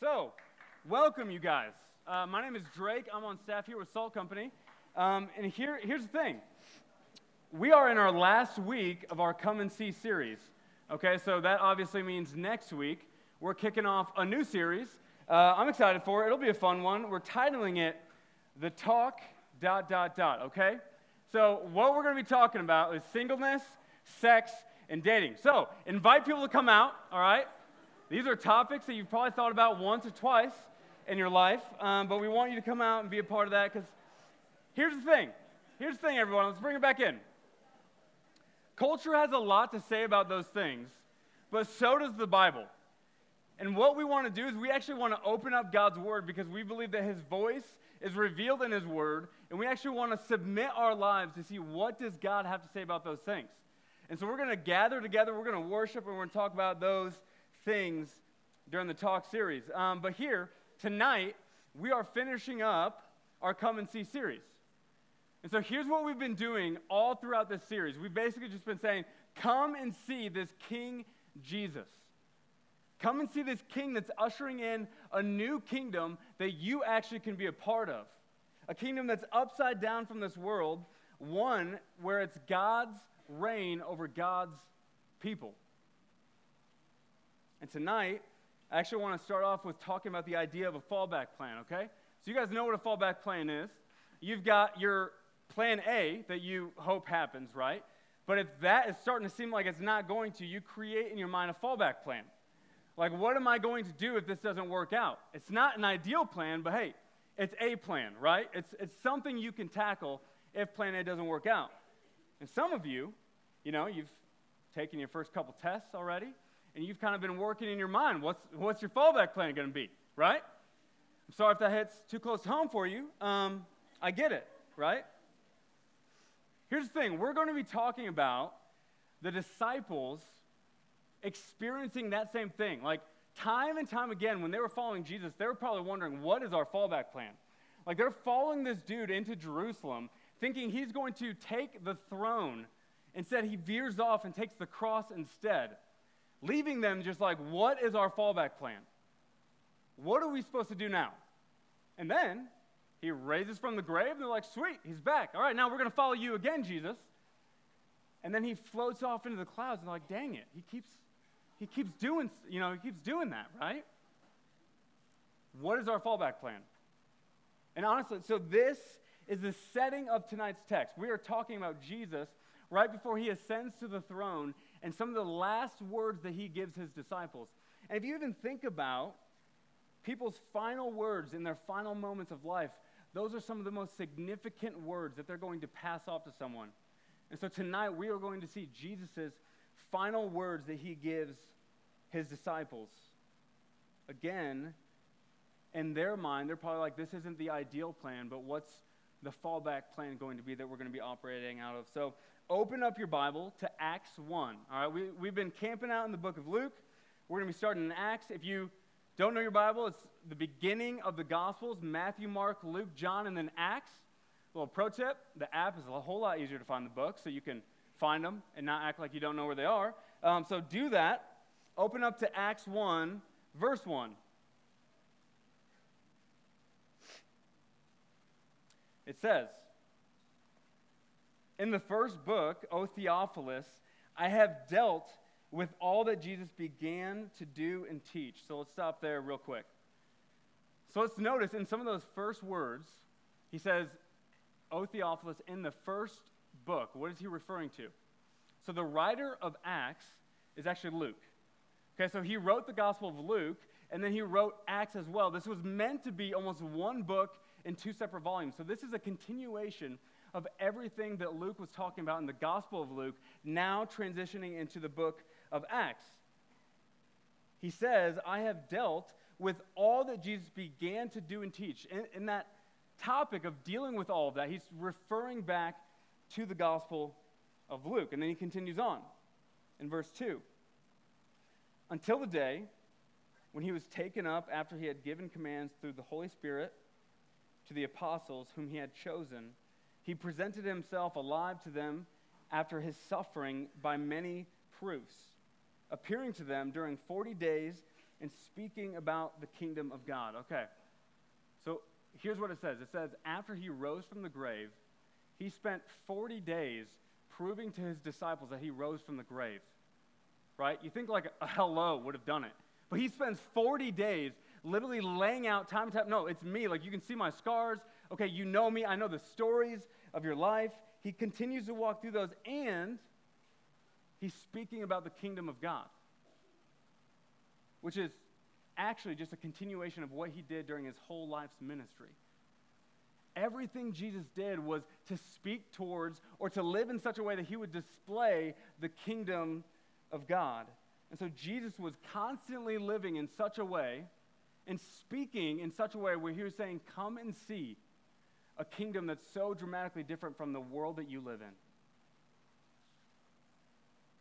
So, welcome, you guys. Uh, my name is Drake. I'm on staff here with Salt Company. Um, and here, here's the thing we are in our last week of our Come and See series. Okay, so that obviously means next week we're kicking off a new series. Uh, I'm excited for it. It'll be a fun one. We're titling it The Talk dot dot dot, okay? So, what we're going to be talking about is singleness, sex, and dating. So, invite people to come out, all right? These are topics that you've probably thought about once or twice in your life, um, but we want you to come out and be a part of that because here's the thing. Here's the thing, everyone. Let's bring it back in. Culture has a lot to say about those things, but so does the Bible. And what we want to do is we actually want to open up God's Word because we believe that His voice is revealed in His Word, and we actually want to submit our lives to see what does God have to say about those things. And so we're going to gather together, we're going to worship, and we're going to talk about those things during the talk series. Um, but here, tonight, we are finishing up our Come and See series. And so here's what we've been doing all throughout this series. We've basically just been saying, Come and see this King Jesus. Come and see this king that's ushering in a new kingdom that you actually can be a part of. A kingdom that's upside down from this world, one where it's God's reign over God's people. And tonight, I actually want to start off with talking about the idea of a fallback plan, okay? So, you guys know what a fallback plan is. You've got your plan A that you hope happens, right? But if that is starting to seem like it's not going to, you create in your mind a fallback plan. Like, what am I going to do if this doesn't work out? It's not an ideal plan, but hey, it's a plan, right? It's, it's something you can tackle if plan A doesn't work out. And some of you, you know, you've taken your first couple tests already, and you've kind of been working in your mind what's, what's your fallback plan going to be, right? I'm sorry if that hits too close to home for you. Um, I get it, right? Here's the thing we're going to be talking about the disciples experiencing that same thing. Like, time and time again, when they were following Jesus, they were probably wondering, what is our fallback plan? Like, they're following this dude into Jerusalem, thinking he's going to take the throne. Instead, he veers off and takes the cross instead, leaving them just like, what is our fallback plan? What are we supposed to do now? And then he raises from the grave, and they're like, sweet, he's back. All right, now we're going to follow you again, Jesus. And then he floats off into the clouds, and they're like, dang it, he keeps he keeps doing, you know, he keeps doing that, right? What is our fallback plan? And honestly, so this is the setting of tonight's text. We are talking about Jesus right before he ascends to the throne and some of the last words that he gives his disciples. And if you even think about people's final words in their final moments of life, those are some of the most significant words that they're going to pass off to someone. And so tonight we are going to see Jesus' final words that he gives his disciples. Again, in their mind, they're probably like, this isn't the ideal plan, but what's the fallback plan going to be that we're going to be operating out of? So open up your Bible to Acts 1. All right, we, we've been camping out in the book of Luke. We're going to be starting in Acts. If you don't know your Bible, it's the beginning of the Gospels Matthew, Mark, Luke, John, and then Acts. A little pro tip the app is a whole lot easier to find the books, so you can find them and not act like you don't know where they are. Um, so do that. Open up to Acts 1, verse 1. It says, In the first book, O Theophilus, I have dealt with all that Jesus began to do and teach. So let's stop there real quick. So let's notice in some of those first words, he says, O Theophilus, in the first book. What is he referring to? So the writer of Acts is actually Luke. Okay, so he wrote the Gospel of Luke, and then he wrote Acts as well. This was meant to be almost one book in two separate volumes. So this is a continuation of everything that Luke was talking about in the Gospel of Luke, now transitioning into the book of Acts. He says, I have dealt with all that Jesus began to do and teach. In, in that topic of dealing with all of that, he's referring back to the Gospel of Luke. And then he continues on in verse 2 Until the day when he was taken up after he had given commands through the Holy Spirit to the apostles whom he had chosen, he presented himself alive to them after his suffering by many proofs, appearing to them during 40 days and speaking about the kingdom of God. Okay, so here's what it says it says, after he rose from the grave, he spent 40 days proving to his disciples that he rose from the grave. Right? You think like a hello would have done it. But he spends 40 days literally laying out time and time. No, it's me. Like you can see my scars. Okay, you know me. I know the stories of your life. He continues to walk through those, and he's speaking about the kingdom of God, which is actually just a continuation of what he did during his whole life's ministry. Everything Jesus did was to speak towards or to live in such a way that he would display the kingdom of God. And so Jesus was constantly living in such a way and speaking in such a way where he was saying, Come and see a kingdom that's so dramatically different from the world that you live in.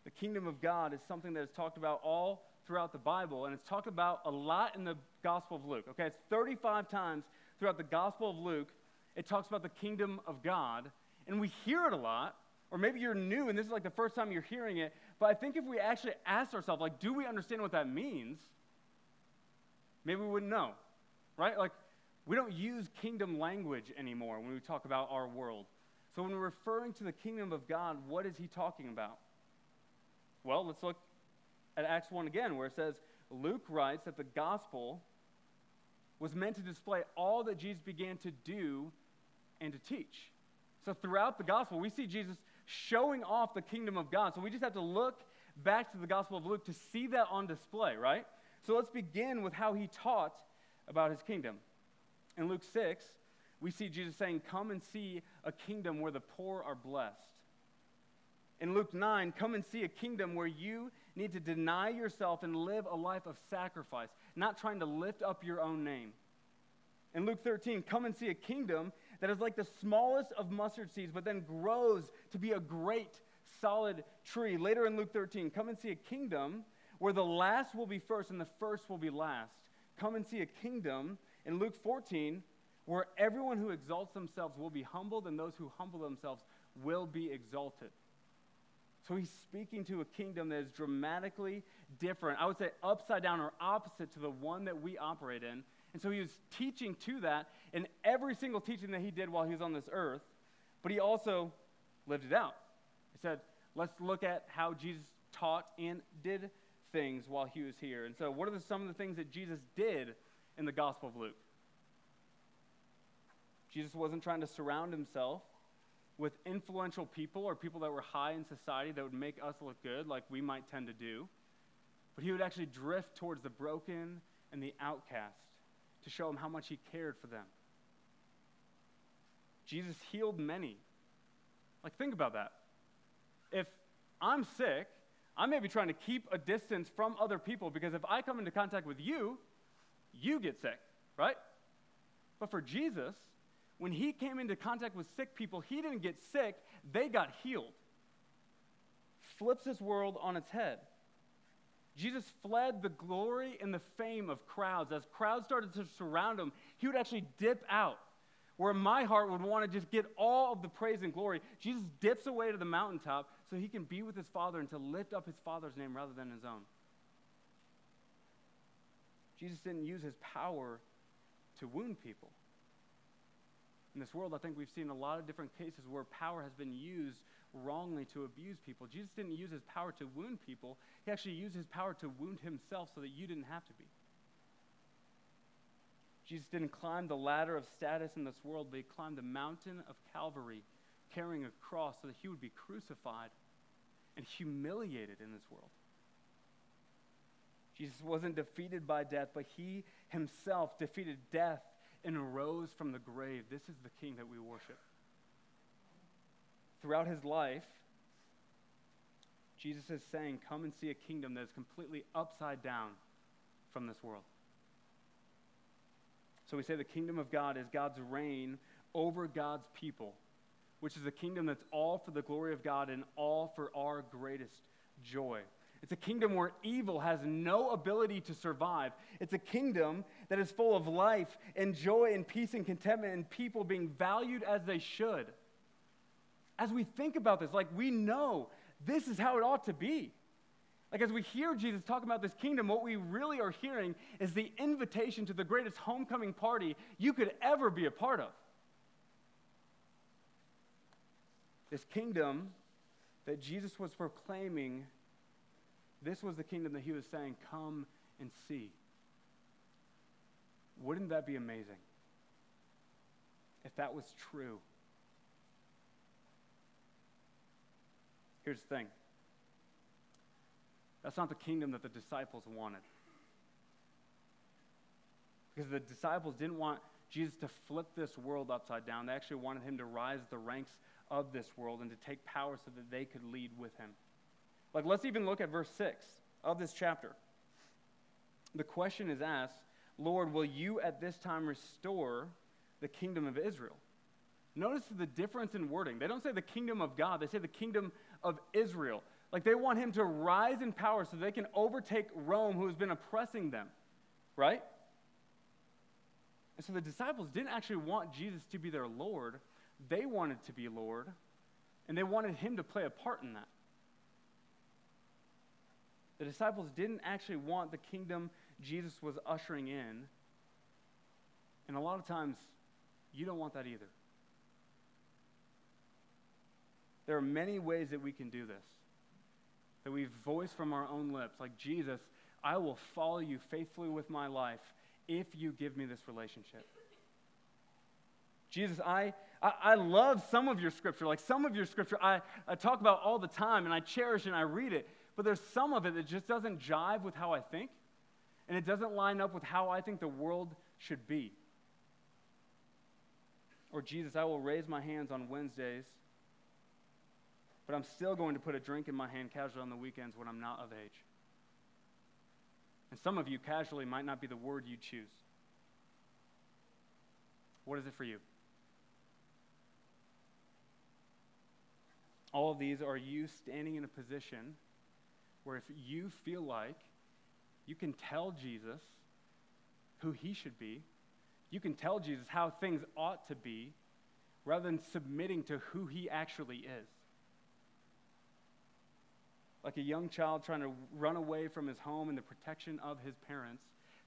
The kingdom of God is something that is talked about all throughout the Bible, and it's talked about a lot in the Gospel of Luke. Okay, it's 35 times throughout the Gospel of Luke, it talks about the kingdom of God, and we hear it a lot, or maybe you're new and this is like the first time you're hearing it, but I think if we actually ask ourselves, like, do we understand what that means? Maybe we wouldn't know, right? Like, we don't use kingdom language anymore when we talk about our world. So, when we're referring to the kingdom of God, what is he talking about? Well, let's look at Acts 1 again, where it says Luke writes that the gospel was meant to display all that Jesus began to do and to teach. So, throughout the gospel, we see Jesus showing off the kingdom of God. So, we just have to look back to the gospel of Luke to see that on display, right? So, let's begin with how he taught about his kingdom. In Luke 6, we see Jesus saying, Come and see a kingdom where the poor are blessed. In Luke 9, come and see a kingdom where you need to deny yourself and live a life of sacrifice, not trying to lift up your own name. In Luke 13, come and see a kingdom that is like the smallest of mustard seeds, but then grows to be a great, solid tree. Later in Luke 13, come and see a kingdom where the last will be first and the first will be last. Come and see a kingdom in Luke 14, where everyone who exalts themselves will be humbled, and those who humble themselves will be exalted. So he's speaking to a kingdom that is dramatically different. I would say upside down or opposite to the one that we operate in. And so he was teaching to that in every single teaching that he did while he was on this earth, but he also lived it out. He said, let's look at how Jesus taught and did things while he was here. And so, what are the, some of the things that Jesus did in the Gospel of Luke. Jesus wasn't trying to surround himself with influential people or people that were high in society that would make us look good, like we might tend to do. But he would actually drift towards the broken and the outcast to show them how much he cared for them. Jesus healed many. Like, think about that. If I'm sick, I may be trying to keep a distance from other people because if I come into contact with you, you get sick, right? But for Jesus, when he came into contact with sick people, he didn't get sick, they got healed. Flips this world on its head. Jesus fled the glory and the fame of crowds. As crowds started to surround him, he would actually dip out. Where my heart would want to just get all of the praise and glory, Jesus dips away to the mountaintop so he can be with his Father and to lift up his Father's name rather than his own. Jesus didn't use his power to wound people. In this world, I think we've seen a lot of different cases where power has been used wrongly to abuse people. Jesus didn't use his power to wound people, he actually used his power to wound himself so that you didn't have to be. Jesus didn't climb the ladder of status in this world, but he climbed the mountain of Calvary carrying a cross so that he would be crucified and humiliated in this world. Jesus wasn't defeated by death, but he himself defeated death and arose from the grave. This is the king that we worship. Throughout his life, Jesus is saying, Come and see a kingdom that is completely upside down from this world. So we say the kingdom of God is God's reign over God's people, which is a kingdom that's all for the glory of God and all for our greatest joy. It's a kingdom where evil has no ability to survive. It's a kingdom that is full of life and joy and peace and contentment and people being valued as they should. As we think about this, like we know this is how it ought to be. Like, as we hear Jesus talk about this kingdom, what we really are hearing is the invitation to the greatest homecoming party you could ever be a part of. This kingdom that Jesus was proclaiming, this was the kingdom that he was saying, Come and see. Wouldn't that be amazing if that was true? Here's the thing that's not the kingdom that the disciples wanted. Because the disciples didn't want Jesus to flip this world upside down. They actually wanted him to rise the ranks of this world and to take power so that they could lead with him. Like, let's even look at verse 6 of this chapter. The question is asked Lord, will you at this time restore the kingdom of Israel? Notice the difference in wording. They don't say the kingdom of God, they say the kingdom of Israel. Like they want him to rise in power so they can overtake Rome, who has been oppressing them, right? And so the disciples didn't actually want Jesus to be their Lord, they wanted to be Lord, and they wanted him to play a part in that. The disciples didn't actually want the kingdom Jesus was ushering in. And a lot of times, you don't want that either. There are many ways that we can do this. That we voice from our own lips, like, Jesus, I will follow you faithfully with my life if you give me this relationship. Jesus, I, I, I, love some of your scripture. Like some of your scripture, I, I talk about all the time and I cherish and I read it. But there's some of it that just doesn't jive with how I think and it doesn't line up with how I think the world should be. Or, Jesus, I will raise my hands on Wednesdays, but I'm still going to put a drink in my hand casually on the weekends when I'm not of age. And some of you, casually, might not be the word you choose. What is it for you? All of these are you standing in a position where if you feel like you can tell Jesus who he should be. You can tell Jesus how things ought to be rather than submitting to who he actually is. Like a young child trying to run away from his home and the protection of his parents,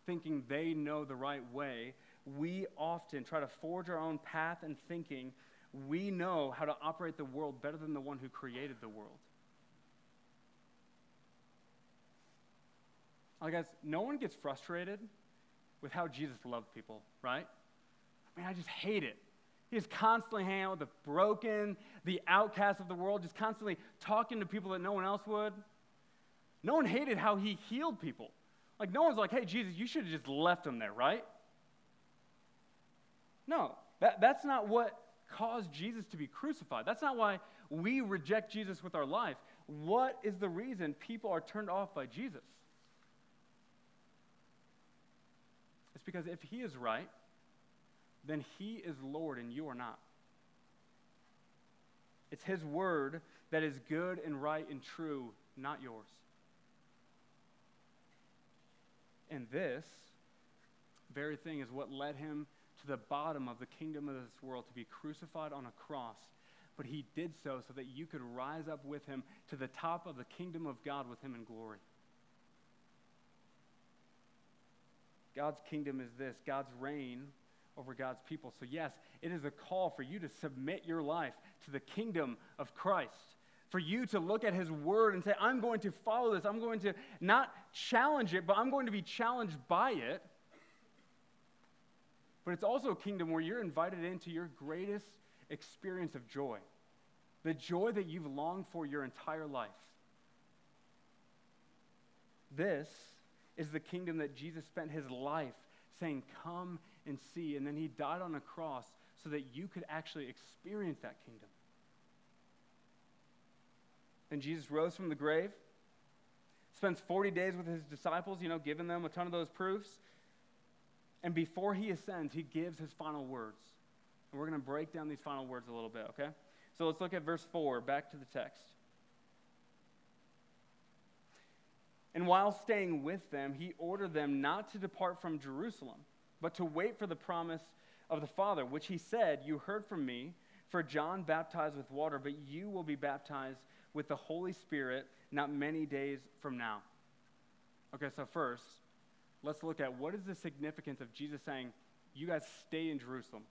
thinking they know the right way, we often try to forge our own path and thinking we know how to operate the world better than the one who created the world. Like, guys, no one gets frustrated with how Jesus loved people, right? I mean, I just hate it. He's constantly hanging out with the broken, the outcasts of the world, just constantly talking to people that no one else would. No one hated how he healed people. Like, no one's like, hey, Jesus, you should have just left them there, right? No, that, that's not what caused Jesus to be crucified. That's not why we reject Jesus with our life. What is the reason people are turned off by Jesus? Because if He is right, then He is Lord and you are not. It's His word that is good and right and true, not yours. And this very thing is what led him to the bottom of the kingdom of this world to be crucified on a cross. But he did so so that you could rise up with him to the top of the kingdom of God with him in glory. God's kingdom is this God's reign over God's people. So, yes, it is a call for you to submit your life to the kingdom of Christ. For you to look at his word and say, I'm going to follow this. I'm going to not challenge it, but I'm going to be challenged by it. But it's also a kingdom where you're invited into your greatest experience of joy the joy that you've longed for your entire life. This is the kingdom that Jesus spent his life saying, Come and see. And then he died on a cross so that you could actually experience that kingdom. Then Jesus rose from the grave, spends 40 days with his disciples, you know, giving them a ton of those proofs. And before he ascends, he gives his final words. And we're going to break down these final words a little bit, okay? So let's look at verse 4, back to the text. And while staying with them, he ordered them not to depart from Jerusalem, but to wait for the promise of the Father, which he said, You heard from me, for John baptized with water, but you will be baptized with the Holy Spirit not many days from now. Okay, so first, let's look at what is the significance of Jesus saying, You guys stay in Jerusalem.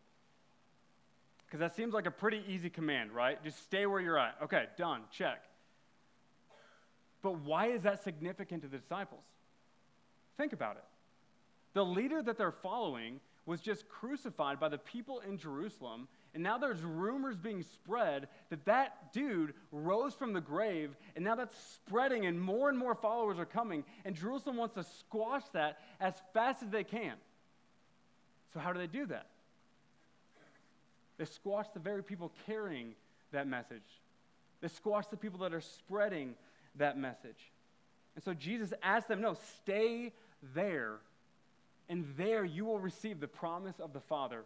Because that seems like a pretty easy command, right? Just stay where you're at. Okay, done, check. But why is that significant to the disciples? Think about it. The leader that they're following was just crucified by the people in Jerusalem, and now there's rumors being spread that that dude rose from the grave, and now that's spreading, and more and more followers are coming, and Jerusalem wants to squash that as fast as they can. So, how do they do that? They squash the very people carrying that message. They squash the people that are spreading that message. And so Jesus asked them, no, stay there, and there you will receive the promise of the Father.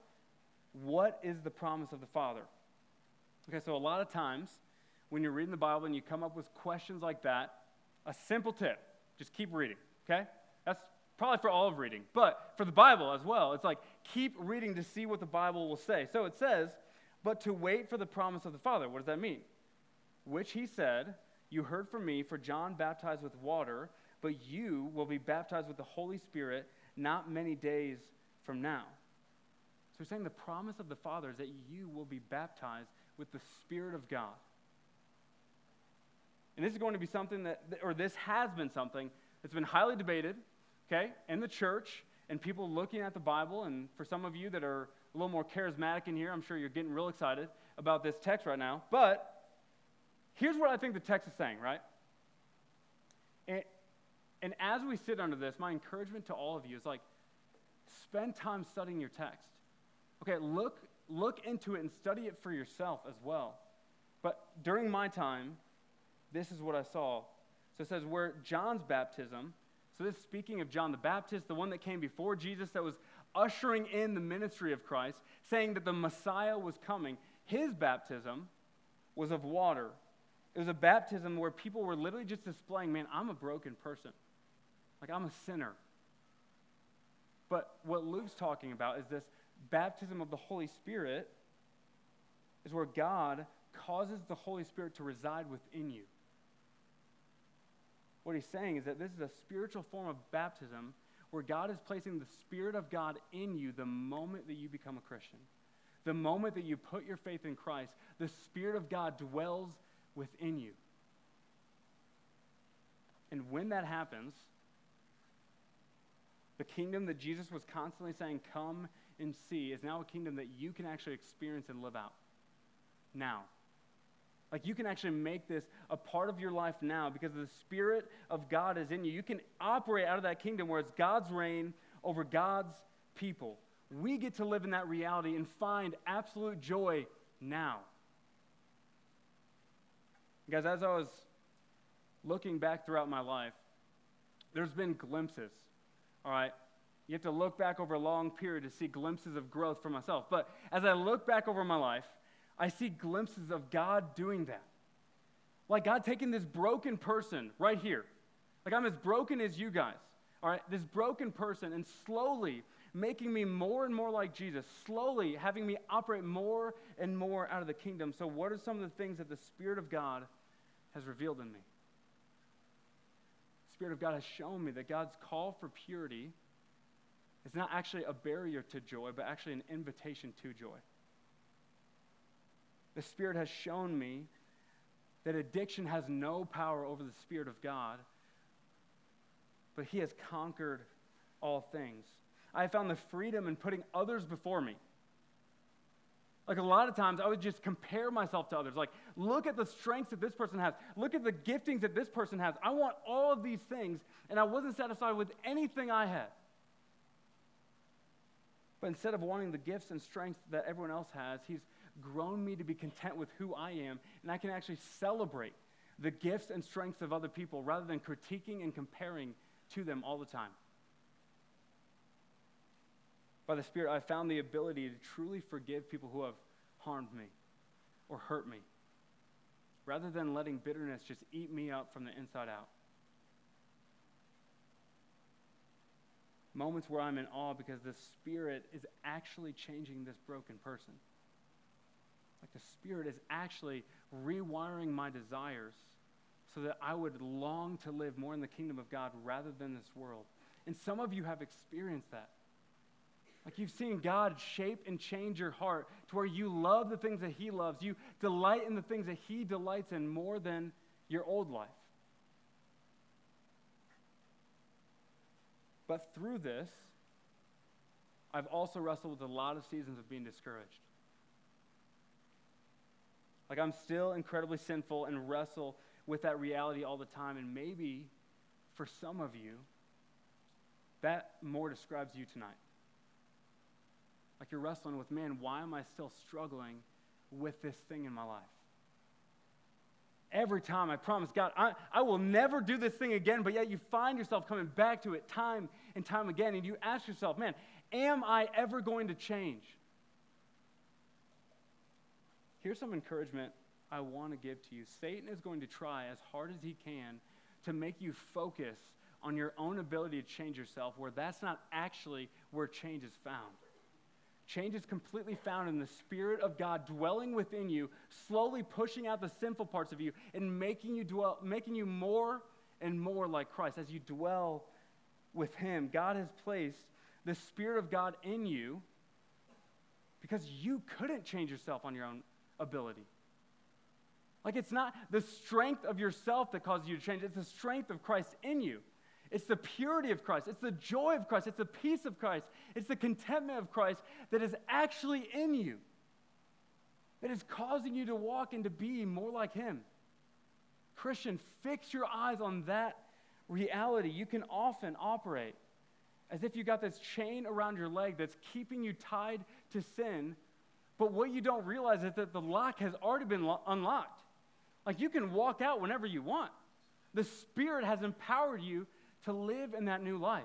What is the promise of the Father? Okay, so a lot of times when you're reading the Bible and you come up with questions like that, a simple tip just keep reading, okay? That's probably for all of reading, but for the Bible as well. It's like keep reading to see what the Bible will say. So it says, but to wait for the promise of the Father. What does that mean? Which he said, You heard from me, for John baptized with water, but you will be baptized with the Holy Spirit not many days from now. So he's saying the promise of the Father is that you will be baptized with the Spirit of God. And this is going to be something that, or this has been something that's been highly debated, okay, in the church and people looking at the Bible. And for some of you that are a little more charismatic in here, I'm sure you're getting real excited about this text right now. But here's what I think the text is saying, right? And, and as we sit under this, my encouragement to all of you is like, spend time studying your text. Okay, look, look into it and study it for yourself as well. But during my time, this is what I saw. So it says, where John's baptism, so this is speaking of John the Baptist, the one that came before Jesus, that was ushering in the ministry of Christ, saying that the Messiah was coming. His baptism was of water. It was a baptism where people were literally just displaying, man, I'm a broken person. Like, I'm a sinner. But what Luke's talking about is this baptism of the Holy Spirit is where God causes the Holy Spirit to reside within you. What he's saying is that this is a spiritual form of baptism where God is placing the Spirit of God in you the moment that you become a Christian. The moment that you put your faith in Christ, the Spirit of God dwells within you. And when that happens, the kingdom that Jesus was constantly saying, Come and see, is now a kingdom that you can actually experience and live out now. Like you can actually make this a part of your life now because the Spirit of God is in you. You can operate out of that kingdom where it's God's reign over God's people. We get to live in that reality and find absolute joy now. Guys, as I was looking back throughout my life, there's been glimpses, all right? You have to look back over a long period to see glimpses of growth for myself. But as I look back over my life, I see glimpses of God doing that. Like God taking this broken person right here. Like I'm as broken as you guys. All right, this broken person, and slowly making me more and more like Jesus, slowly having me operate more and more out of the kingdom. So, what are some of the things that the Spirit of God has revealed in me? The Spirit of God has shown me that God's call for purity is not actually a barrier to joy, but actually an invitation to joy. The Spirit has shown me that addiction has no power over the Spirit of God, but He has conquered all things. I found the freedom in putting others before me. Like a lot of times, I would just compare myself to others. Like, look at the strengths that this person has. Look at the giftings that this person has. I want all of these things, and I wasn't satisfied with anything I had. But instead of wanting the gifts and strengths that everyone else has, He's grown me to be content with who I am, and I can actually celebrate the gifts and strengths of other people rather than critiquing and comparing to them all the time. By the Spirit, I've found the ability to truly forgive people who have harmed me or hurt me, rather than letting bitterness just eat me up from the inside out. Moments where I'm in awe because the Spirit is actually changing this broken person. Like the Spirit is actually rewiring my desires so that I would long to live more in the kingdom of God rather than this world. And some of you have experienced that. Like you've seen God shape and change your heart to where you love the things that He loves. You delight in the things that He delights in more than your old life. But through this, I've also wrestled with a lot of seasons of being discouraged. Like I'm still incredibly sinful and wrestle with that reality all the time. And maybe for some of you, that more describes you tonight. Like you're wrestling with, man, why am I still struggling with this thing in my life? Every time I promise God, I, I will never do this thing again, but yet you find yourself coming back to it time and time again, and you ask yourself, man, am I ever going to change? Here's some encouragement I want to give to you. Satan is going to try as hard as he can to make you focus on your own ability to change yourself, where that's not actually where change is found. Change is completely found in the Spirit of God dwelling within you, slowly pushing out the sinful parts of you and making you dwell, making you more and more like Christ as you dwell with Him. God has placed the Spirit of God in you because you couldn't change yourself on your own ability. Like it's not the strength of yourself that causes you to change, it's the strength of Christ in you. It's the purity of Christ. It's the joy of Christ. It's the peace of Christ. It's the contentment of Christ that is actually in you, that is causing you to walk and to be more like Him. Christian, fix your eyes on that reality. You can often operate as if you got this chain around your leg that's keeping you tied to sin, but what you don't realize is that the lock has already been lo- unlocked. Like you can walk out whenever you want. The Spirit has empowered you to live in that new life.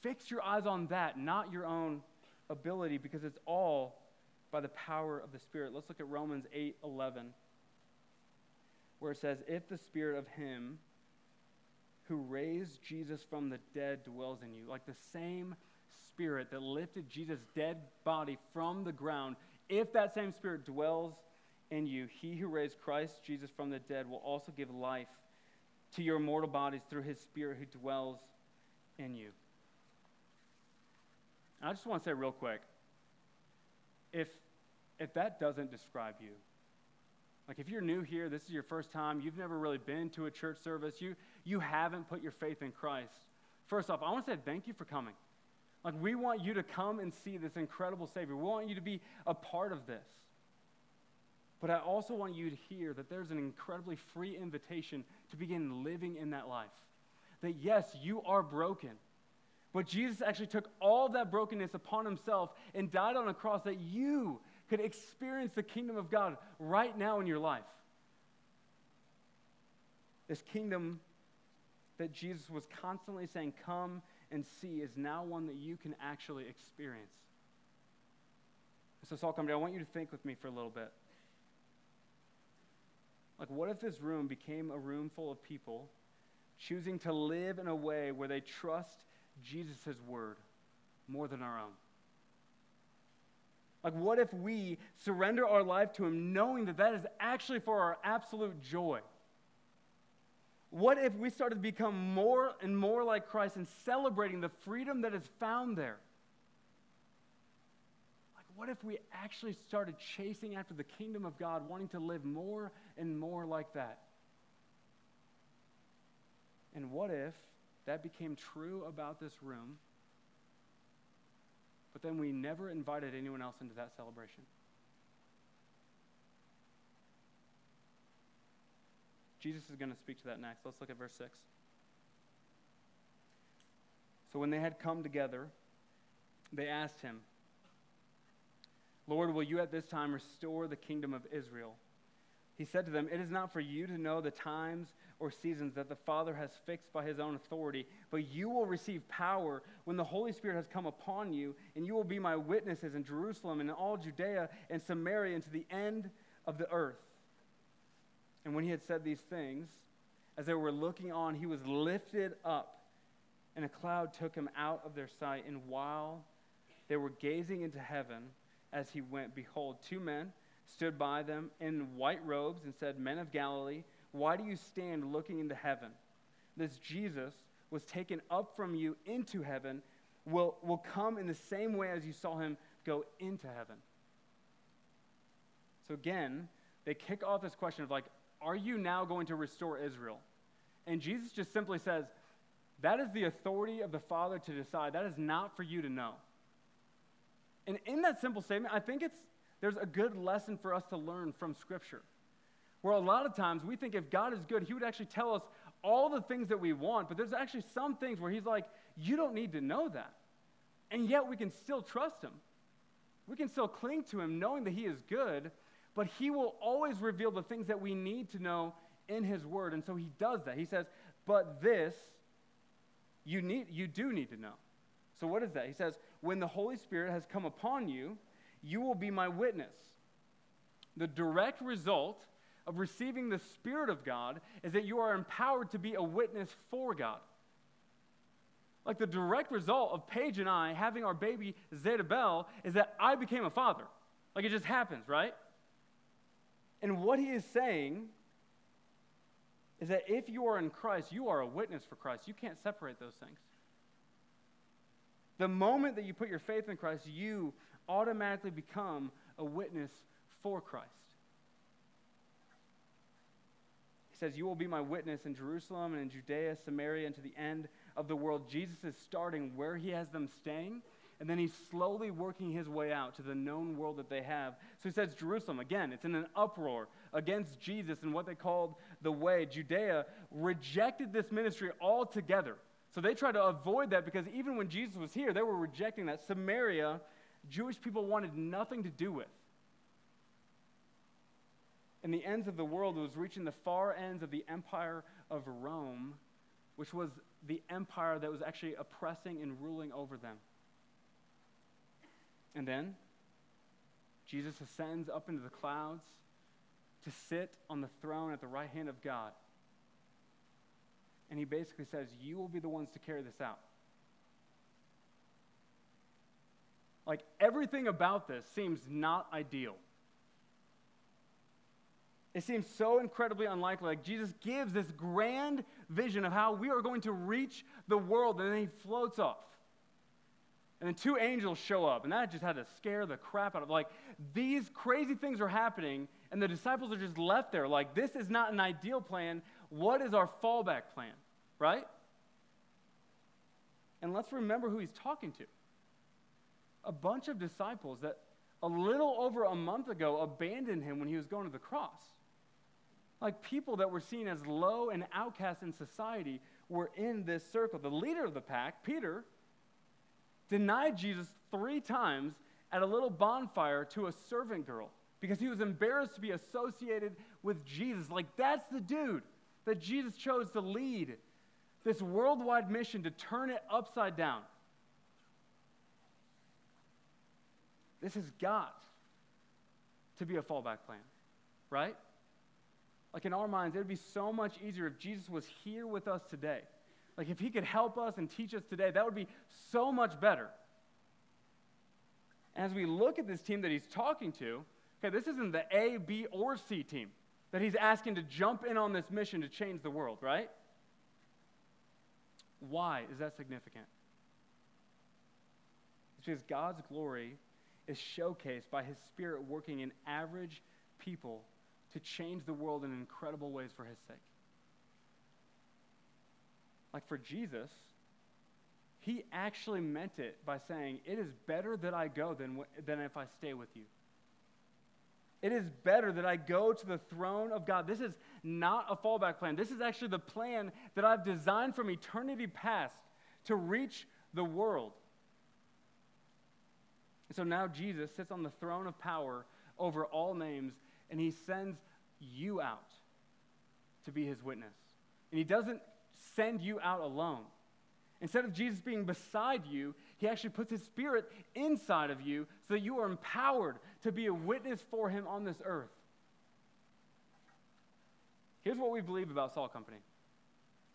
Fix your eyes on that, not your own ability, because it's all by the power of the Spirit. Let's look at Romans 8 11, where it says, If the Spirit of Him who raised Jesus from the dead dwells in you, like the same Spirit that lifted Jesus' dead body from the ground, if that same Spirit dwells in you, he who raised Christ Jesus from the dead will also give life to your mortal bodies through his Spirit who dwells in you. I just want to say real quick if, if that doesn't describe you, like if you're new here, this is your first time, you've never really been to a church service, you, you haven't put your faith in Christ. First off, I want to say thank you for coming. Like, we want you to come and see this incredible Savior. We want you to be a part of this. But I also want you to hear that there's an incredibly free invitation to begin living in that life. That yes, you are broken. But Jesus actually took all that brokenness upon himself and died on a cross that you could experience the kingdom of God right now in your life. This kingdom that Jesus was constantly saying, Come and see, is now one that you can actually experience. So, Saul, come down. I want you to think with me for a little bit. Like, what if this room became a room full of people choosing to live in a way where they trust Jesus' word more than our own? Like, what if we surrender our life to Him knowing that that is actually for our absolute joy? What if we started to become more and more like Christ and celebrating the freedom that is found there? What if we actually started chasing after the kingdom of God, wanting to live more and more like that? And what if that became true about this room, but then we never invited anyone else into that celebration? Jesus is going to speak to that next. Let's look at verse 6. So when they had come together, they asked him, Lord, will you at this time restore the kingdom of Israel? He said to them, It is not for you to know the times or seasons that the Father has fixed by his own authority, but you will receive power when the Holy Spirit has come upon you, and you will be my witnesses in Jerusalem and in all Judea and Samaria and to the end of the earth. And when he had said these things, as they were looking on, he was lifted up, and a cloud took him out of their sight. And while they were gazing into heaven, as he went, behold, two men stood by them in white robes and said, Men of Galilee, why do you stand looking into heaven? This Jesus was taken up from you into heaven, will, will come in the same way as you saw him go into heaven. So again, they kick off this question of like, are you now going to restore Israel? And Jesus just simply says, that is the authority of the Father to decide. That is not for you to know. And in that simple statement, I think it's there's a good lesson for us to learn from Scripture. Where a lot of times we think if God is good, He would actually tell us all the things that we want, but there's actually some things where He's like, you don't need to know that. And yet we can still trust Him. We can still cling to Him knowing that He is good, but He will always reveal the things that we need to know in His Word. And so He does that. He says, but this you, need, you do need to know. So what is that? He says, when the Holy Spirit has come upon you, you will be my witness. The direct result of receiving the Spirit of God is that you are empowered to be a witness for God. Like the direct result of Paige and I having our baby Zeta Bell is that I became a father. Like it just happens, right? And what he is saying is that if you are in Christ, you are a witness for Christ. You can't separate those things. The moment that you put your faith in Christ, you automatically become a witness for Christ. He says, You will be my witness in Jerusalem and in Judea, Samaria, and to the end of the world. Jesus is starting where he has them staying, and then he's slowly working his way out to the known world that they have. So he says, Jerusalem, again, it's in an uproar against Jesus and what they called the way. Judea rejected this ministry altogether. So they tried to avoid that because even when Jesus was here, they were rejecting that. Samaria Jewish people wanted nothing to do with. And the ends of the world was reaching the far ends of the empire of Rome, which was the empire that was actually oppressing and ruling over them. And then Jesus ascends up into the clouds to sit on the throne at the right hand of God. And he basically says, You will be the ones to carry this out. Like everything about this seems not ideal. It seems so incredibly unlikely. Like Jesus gives this grand vision of how we are going to reach the world, and then he floats off. And then two angels show up, and that just had to scare the crap out of like these crazy things are happening, and the disciples are just left there. Like, this is not an ideal plan. What is our fallback plan? Right? And let's remember who he's talking to a bunch of disciples that a little over a month ago abandoned him when he was going to the cross. Like people that were seen as low and outcast in society were in this circle. The leader of the pack, Peter, denied Jesus three times at a little bonfire to a servant girl because he was embarrassed to be associated with Jesus. Like, that's the dude that Jesus chose to lead this worldwide mission to turn it upside down. This has got to be a fallback plan, right? Like in our minds, it would be so much easier if Jesus was here with us today. Like if he could help us and teach us today, that would be so much better. As we look at this team that he's talking to, okay, this isn't the A, B, or C team that he's asking to jump in on this mission to change the world, right? Why is that significant? It's because God's glory is showcased by his spirit working in average people to change the world in incredible ways for his sake. Like for Jesus, he actually meant it by saying, It is better that I go than, than if I stay with you. It is better that I go to the throne of God. This is not a fallback plan. This is actually the plan that I've designed from eternity past to reach the world. And so now Jesus sits on the throne of power over all names, and he sends you out to be his witness. And he doesn't send you out alone. Instead of Jesus being beside you, he actually puts his spirit inside of you so that you are empowered to be a witness for him on this earth. Here's what we believe about Salt Company.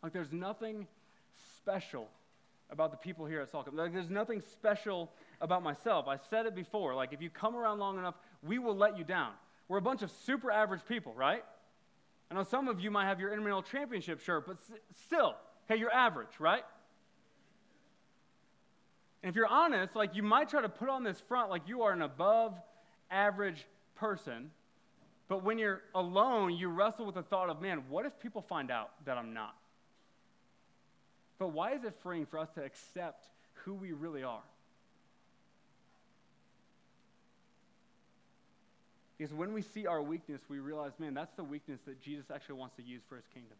Like, there's nothing special about the people here at Salt Company. Like, there's nothing special about myself. I said it before. Like, if you come around long enough, we will let you down. we're a bunch of super average people, right? I know some of you might have your intramural championship shirt, but still, okay, you're average, right? And if you're honest, like you might try to put on this front like you are an above average person, but when you're alone, you wrestle with the thought of, man, what if people find out that I'm not? But why is it freeing for us to accept who we really are? Because when we see our weakness, we realize, man, that's the weakness that Jesus actually wants to use for his kingdom.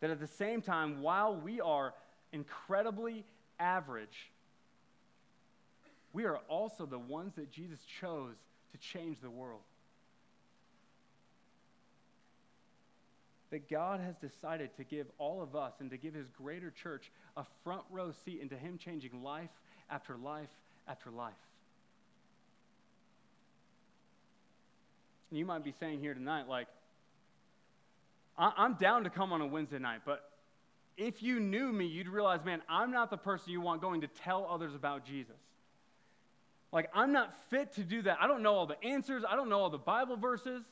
That at the same time, while we are incredibly average, we are also the ones that Jesus chose to change the world. That God has decided to give all of us and to give his greater church a front row seat into him changing life after life after life. And you might be saying here tonight, like, I'm down to come on a Wednesday night, but if you knew me, you'd realize, man, I'm not the person you want going to tell others about Jesus. Like, I'm not fit to do that. I don't know all the answers, I don't know all the Bible verses.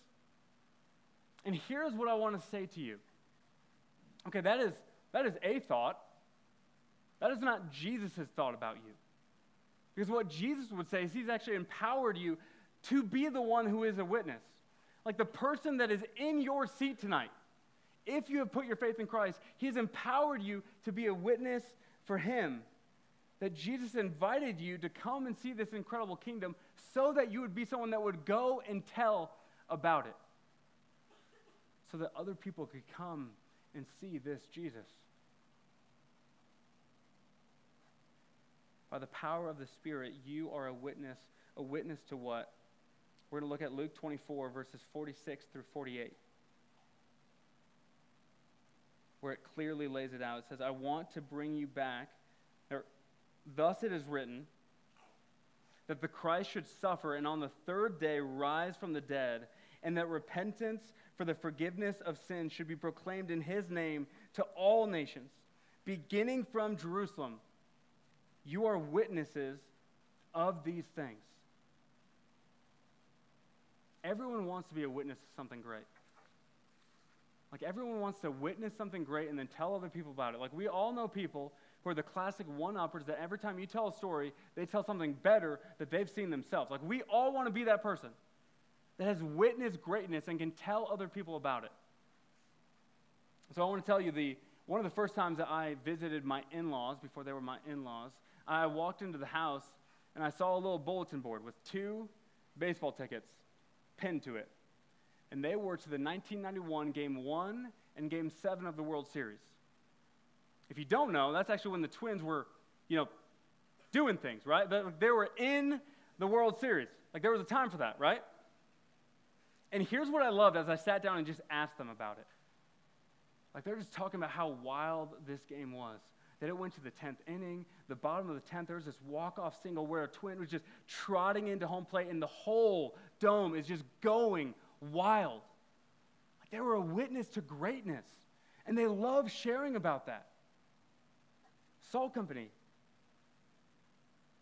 And here's what I want to say to you. Okay, that is, that is a thought. That is not Jesus' thought about you. Because what Jesus would say is he's actually empowered you to be the one who is a witness. Like the person that is in your seat tonight, if you have put your faith in Christ, He has empowered you to be a witness for Him. That Jesus invited you to come and see this incredible kingdom so that you would be someone that would go and tell about it. So that other people could come and see this Jesus. By the power of the Spirit, you are a witness. A witness to what? We're going to look at Luke 24, verses 46 through 48, where it clearly lays it out. It says, I want to bring you back. Thus it is written that the Christ should suffer and on the third day rise from the dead, and that repentance for the forgiveness of sins should be proclaimed in his name to all nations, beginning from Jerusalem. You are witnesses of these things. Everyone wants to be a witness to something great. Like everyone wants to witness something great and then tell other people about it. Like we all know people who are the classic one-uppers that every time you tell a story, they tell something better that they've seen themselves. Like we all want to be that person that has witnessed greatness and can tell other people about it. So I want to tell you the one of the first times that I visited my in-laws before they were my in-laws, I walked into the house and I saw a little bulletin board with two baseball tickets pinned to it. And they were to the 1991 Game 1 and Game 7 of the World Series. If you don't know, that's actually when the Twins were, you know, doing things, right? They were in the World Series. Like there was a time for that, right? And here's what I loved as I sat down and just asked them about it. Like they're just talking about how wild this game was that it went to the 10th inning. The bottom of the 10th, there was this walk-off single where a twin was just trotting into home plate, and the whole dome is just going wild. Like they were a witness to greatness, and they love sharing about that. Salt Company,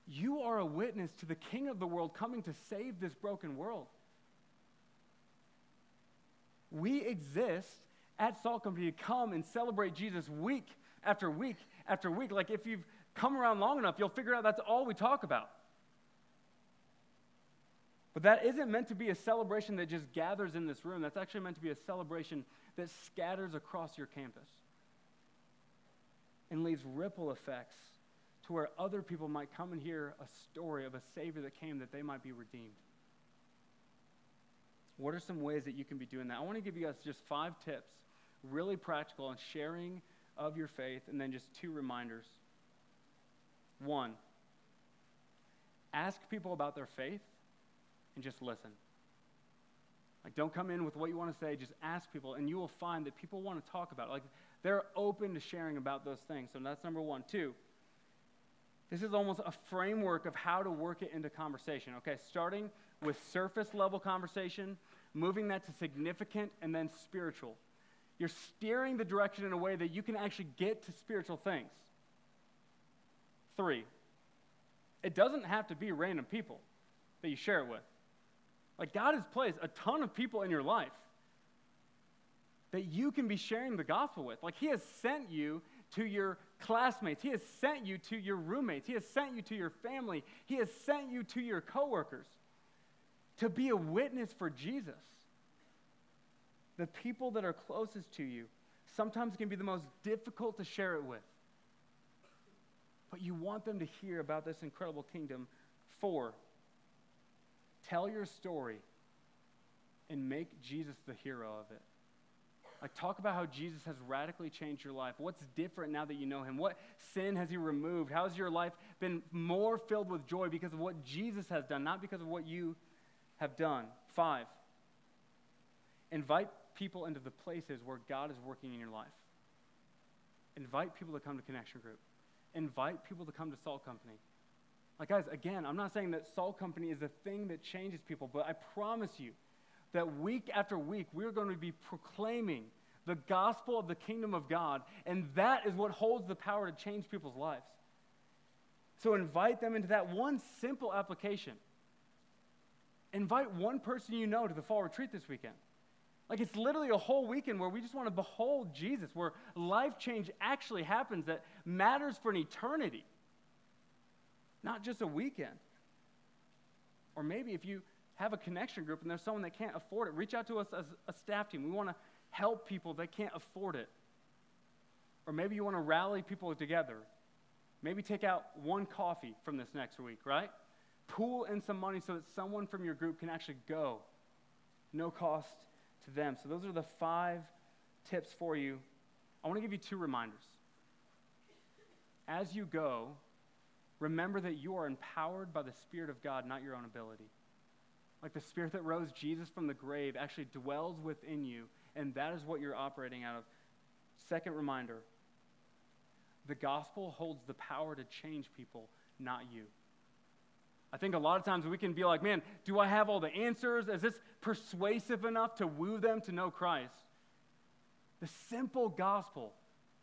you are a witness to the King of the world coming to save this broken world. We exist at Salt Company to come and celebrate Jesus week after week after week. Like if you've come around long enough, you'll figure out that's all we talk about. But that isn't meant to be a celebration that just gathers in this room. That's actually meant to be a celebration that scatters across your campus and leaves ripple effects to where other people might come and hear a story of a Savior that came that they might be redeemed. What are some ways that you can be doing that? I want to give you guys just five tips, really practical, on sharing of your faith, and then just two reminders. One, ask people about their faith and just listen. Like, don't come in with what you want to say, just ask people, and you will find that people want to talk about it. Like, they're open to sharing about those things. So that's number one. Two, this is almost a framework of how to work it into conversation, okay? Starting with surface level conversation, moving that to significant, and then spiritual. You're steering the direction in a way that you can actually get to spiritual things. Three, it doesn't have to be random people that you share it with. Like, God has placed a ton of people in your life that you can be sharing the gospel with. Like, He has sent you to your classmates, He has sent you to your roommates, He has sent you to your family, He has sent you to your coworkers to be a witness for Jesus. The people that are closest to you sometimes can be the most difficult to share it with. But you want them to hear about this incredible kingdom. Four, tell your story and make Jesus the hero of it. Like, talk about how Jesus has radically changed your life. What's different now that you know him? What sin has he removed? How has your life been more filled with joy because of what Jesus has done, not because of what you have done? Five, invite people into the places where God is working in your life. Invite people to come to Connection Group. Invite people to come to Salt Company. Like, guys, again, I'm not saying that Salt Company is the thing that changes people, but I promise you that week after week, we're going to be proclaiming the gospel of the kingdom of God, and that is what holds the power to change people's lives. So invite them into that one simple application. Invite one person you know to the fall retreat this weekend. Like it's literally a whole weekend where we just want to behold Jesus, where life change actually happens that matters for an eternity, not just a weekend. Or maybe if you have a connection group and there's someone that can't afford it, reach out to us as a staff team. We want to help people that can't afford it. Or maybe you want to rally people together. Maybe take out one coffee from this next week, right? Pool in some money so that someone from your group can actually go. No cost to them. So, those are the five tips for you. I want to give you two reminders. As you go, remember that you are empowered by the Spirit of God, not your own ability. Like the Spirit that rose Jesus from the grave actually dwells within you, and that is what you're operating out of. Second reminder the gospel holds the power to change people, not you. I think a lot of times we can be like, man, do I have all the answers? Is this persuasive enough to woo them to know Christ? The simple gospel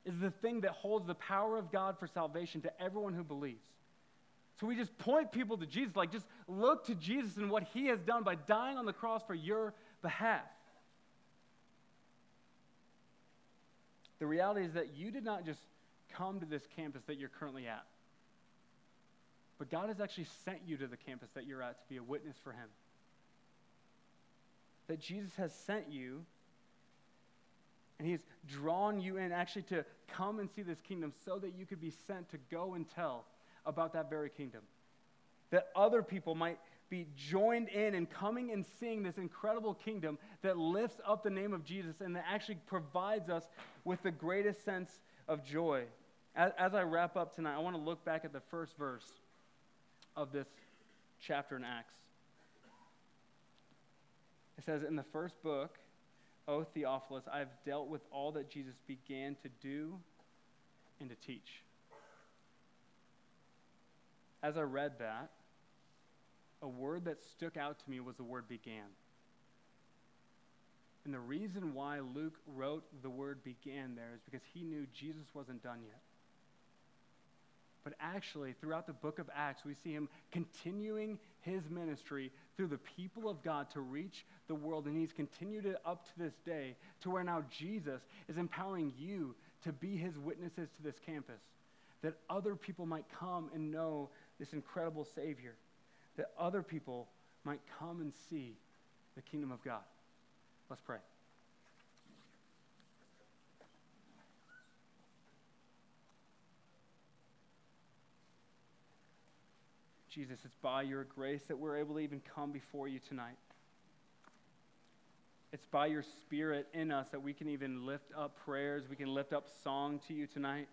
is the thing that holds the power of God for salvation to everyone who believes. So we just point people to Jesus, like just look to Jesus and what he has done by dying on the cross for your behalf. The reality is that you did not just come to this campus that you're currently at. But God has actually sent you to the campus that you're at to be a witness for Him. That Jesus has sent you and He's drawn you in actually to come and see this kingdom so that you could be sent to go and tell about that very kingdom. That other people might be joined in and coming and seeing this incredible kingdom that lifts up the name of Jesus and that actually provides us with the greatest sense of joy. As, as I wrap up tonight, I want to look back at the first verse of this chapter in Acts. It says, In the first book, O Theophilus, I have dealt with all that Jesus began to do and to teach. As I read that, a word that stuck out to me was the word began. And the reason why Luke wrote the word began there is because he knew Jesus wasn't done yet. But actually, throughout the book of Acts, we see him continuing his ministry through the people of God to reach the world. And he's continued it up to this day to where now Jesus is empowering you to be his witnesses to this campus, that other people might come and know this incredible Savior, that other people might come and see the kingdom of God. Let's pray. Jesus, it's by your grace that we're able to even come before you tonight. It's by your spirit in us that we can even lift up prayers, we can lift up song to you tonight.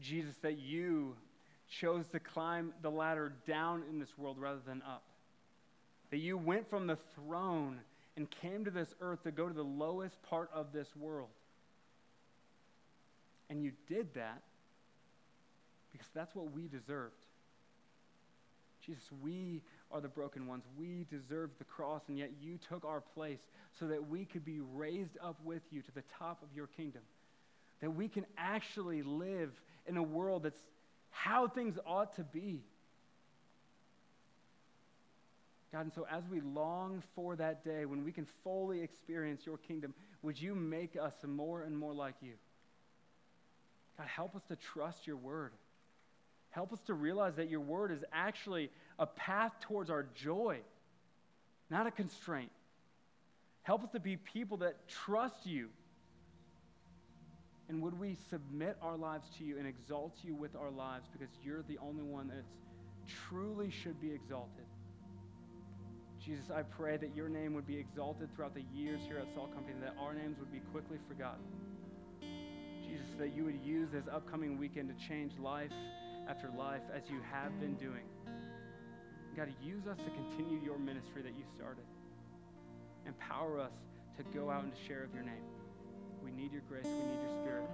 Jesus, that you chose to climb the ladder down in this world rather than up. That you went from the throne and came to this earth to go to the lowest part of this world. And you did that because that's what we deserved. Jesus, we are the broken ones. We deserve the cross, and yet you took our place so that we could be raised up with you to the top of your kingdom. That we can actually live in a world that's how things ought to be. God, and so as we long for that day when we can fully experience your kingdom, would you make us more and more like you? God, help us to trust your word. Help us to realize that your word is actually a path towards our joy, not a constraint. Help us to be people that trust you. And would we submit our lives to you and exalt you with our lives because you're the only one that truly should be exalted? Jesus, I pray that your name would be exalted throughout the years here at Salt Company, that our names would be quickly forgotten. Jesus, that you would use this upcoming weekend to change life after life as you have been doing. God, use us to continue your ministry that you started. Empower us to go out and to share of your name. We need your grace. We need your spirit.